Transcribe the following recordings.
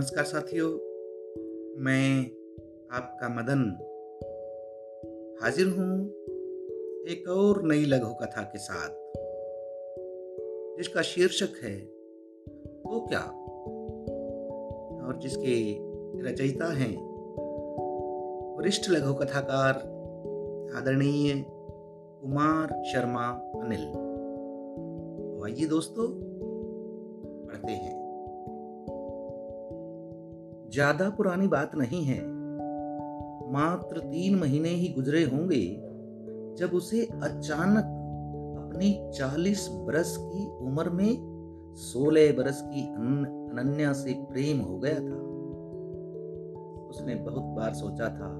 नमस्कार साथियों, मैं आपका मदन हाजिर हूँ एक और नई लघु कथा के साथ, जिसका शीर्षक है वो क्या? और जिसके रचयिता हैं वरिष्ठ लघु कथाकार आदरणीय कुमार शर्मा अनिल। तो आइए दोस्तों, पढ़ते हैं। ज़्यादा पुरानी बात नहीं है। मात्र तीन महीने ही गुजरे होंगे, जब उसे अचानक अपनी चालीस बरस की उम्र में सोलह बरस की अनन्या से प्रेम हो गया था। उसने बहुत बार सोचा था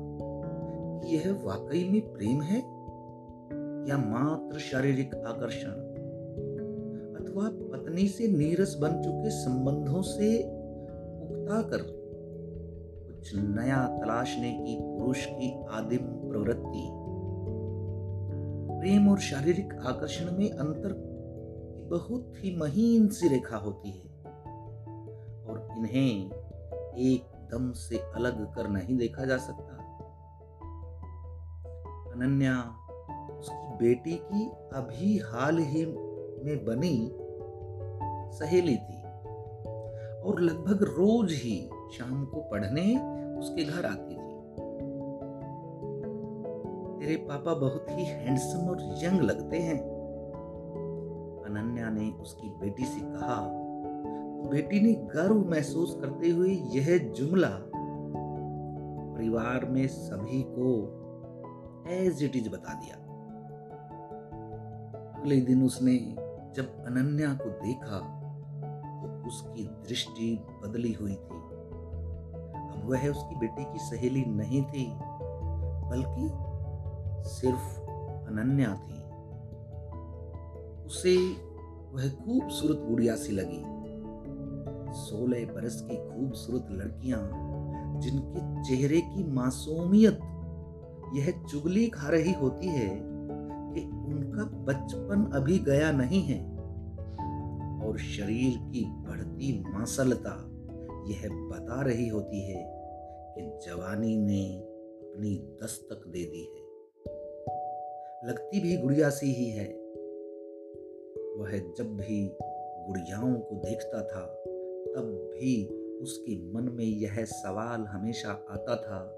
कि यह वाकई में प्रेम है या मात्र शारीरिक आकर्षण? अथवा पत्नी से नीरस बन चुके संबंधों से उकता कर कुछ नया तलाशने की, पुरुष की आदिम प्रवृत्ति। प्रेम और शारीरिक आकर्षण में अंतर बहुत ही महीन सी रेखा होती है। और इन्हें एकदम से अलग कर नहीं देखा जा सकता। अनन्या, उसकी बेटी की अभी हाल ही में बनी सहेली थी। और लगभग रोज ही शाम को पढ़ने उसके घर आती थी। तेरे पापा बहुत ही हैंडसम और यंग लगते हैं। अनन्या ने उसकी बेटी से कहा, बेटी ने गर्व महसूस करते हुए यह जुमला, परिवार में सभी को एज इट इज़ बता दिया। अगले दिन उसने जब अनन्या को देखा तो उसकी दृष्टि बदली हुई थी। वह उसकी बेटी की सहेली नहीं थी, बल्कि सिर्फ़ अनन्या थी। उसे वह खूबसूरत गुड़िया सी लगी। सोलह बरस की खूबसूरत लड़कियाँ, जिनके चेहरे की मासूमियत यह चुगली खा रही होती है कि उनका बचपन अभी गया नहीं है, और शरीर की बढ़ती मासलता यह बता रही होती है कि जवानी ने अपनी दस्तक दे दी है। लगती भी गुड़िया सी ही है। वह जब भी गुड़ियाओं को देखता था, तब भी उसके मन में यह सवाल हमेशा आता था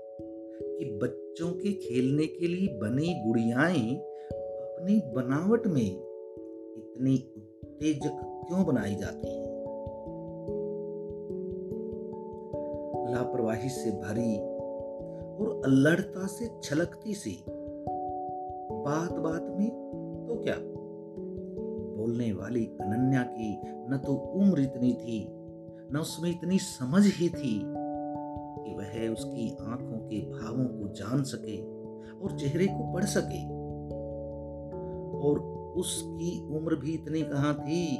कि बच्चों के खेलने के लिए बनी गुड़ियाएँ अपनी बनावट में इतनी उत्तेजक क्यों बनाई जाती हैं? लापरवाही से भरी और अल्लड़ता से छलकती सी बात बात में तो क्या? बोलने वाली अनन्या की न तो उम्र इतनी थी, न उसमें इतनी समझ ही थी कि वह उसकी आँखों के भावों को जान सके और चेहरे को पढ़ सके। और उसकी उम्र भी इतनी कहाँ थी?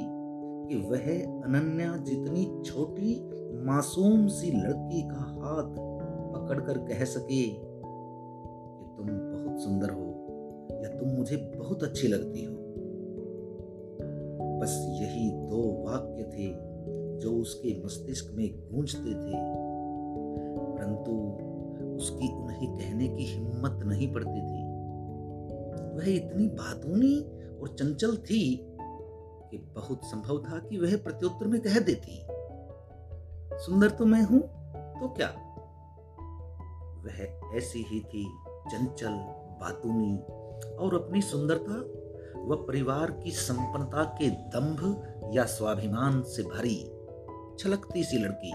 कि वह अनन्या जितनी छोटी, मासूम सी लड़की का हाथ पकड़कर कह सके कि तुम बहुत सुंदर हो या तुम मुझे बहुत अच्छी लगती हो। बस यही दो वाक्य थे जो उसके मस्तिष्क में गूंजते थे। परंतु उसकी उन्हें कहने की हिम्मत नहीं पड़ती थी। वह इतनी बातूनी और चंचल थी कि बहुत संभव था कि वह प्रत्युत्तर में कह देती, सुंदर तो मैं हूँ तो क्या? वह ऐसी ही थी, चंचल, बातूनी और अपनी सुंदरता व परिवार की संपन्नता के दंभ या स्वाभिमान से भरी, छलकती सी लड़की।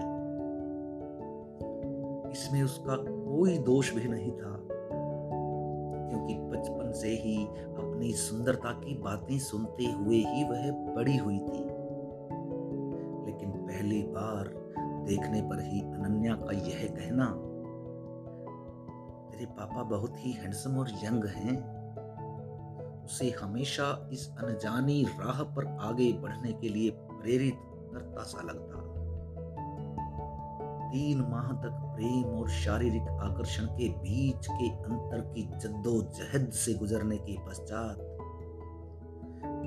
इसमें उसका कोई दोष भी नहीं था। क्योंकि बचपन से ही अपनी सुंदरता की बातें सुनते हुए ही वह बड़ी हुई थी। लेकिन पहली बार देखने पर ही अनन्या का यह कहना, तेरे पापा बहुत ही हैंडसम और यंग हैं। उसे हमेशा इस अनजानी राह पर आगे बढ़ने के लिए प्रेरित करता सा लगता। तीन माह तक प्रेम और शारीरिक आकर्षण के बीच के अंतर की जद्दोजहद से गुजरने के पश्चात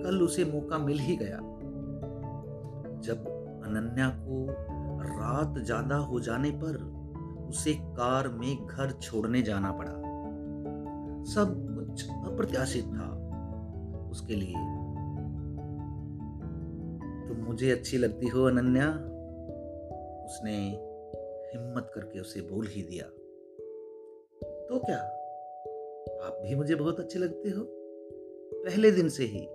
कल उसे मौका मिल ही गया। जब अनन्या को रात ज़्यादा हो जाने पर उसे कार में घर छोड़ने जाना पड़ा। सब कुछ अप्रत्याशित था उसके लिए। तुम मुझे अच्छी लगती हो, अनन्या, उसने हिम्मत करके उसे बोल ही दिया। तो क्या? आप भी मुझे बहुत अच्छे लगते हो। पहले दिन से ही।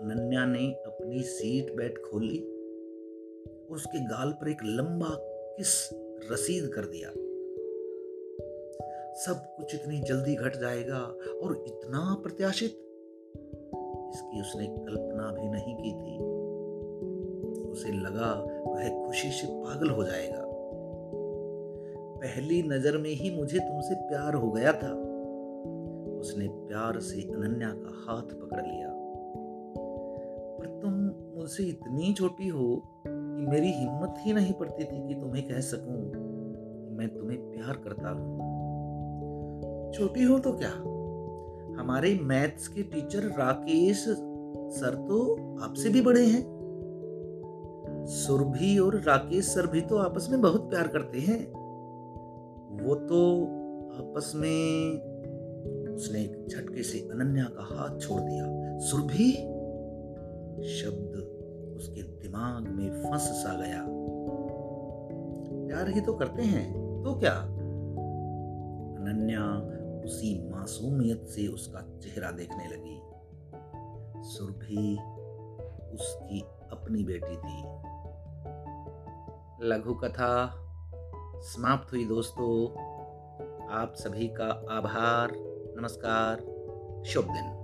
अनन्या ने अपनी सीट बेल्ट खोली उसके गाल पर एक लंबा किस रसीद कर दिया। सब कुछ इतनी जल्दी घट जाएगा और इतना प्रत्याशित इसकी उसने कल्पना भी नहीं की थी। उसे लगा वह खुशी से पागल हो जाएगा। पहली नज़र में ही मुझे तुमसे प्यार हो गया था। उसने प्यार से अनन्या का हाथ पकड़ लिया। पर तुम मुझसे इतनी छोटी हो कि मेरी हिम्मत ही नहीं पड़ती थी कि तुम्हें कह सकूँ मैं तुम्हें प्यार करता हूँ। छोटी हो तो क्या? हमारे मैथ्स के टीचर राकेश सर तो आपसे भी बड़े हैं। सुरभि और राकेश सर भी तो आपस में बहुत प्यार करते हैं। वो तो आपस में उसने एक झटके से अनन्या का हाथ छोड़ दिया। सुरभि, शब्द उसके दिमाग में फंस सा गया। प्यार ही तो करते हैं तो क्या? अनन्या उसी मासूमियत से उसका चेहरा देखने लगी। सुरभि उसकी अपनी बेटी थी। लघु कथा समाप्त हुई दोस्तों आप सभी का आभार नमस्कार शुभ दिन।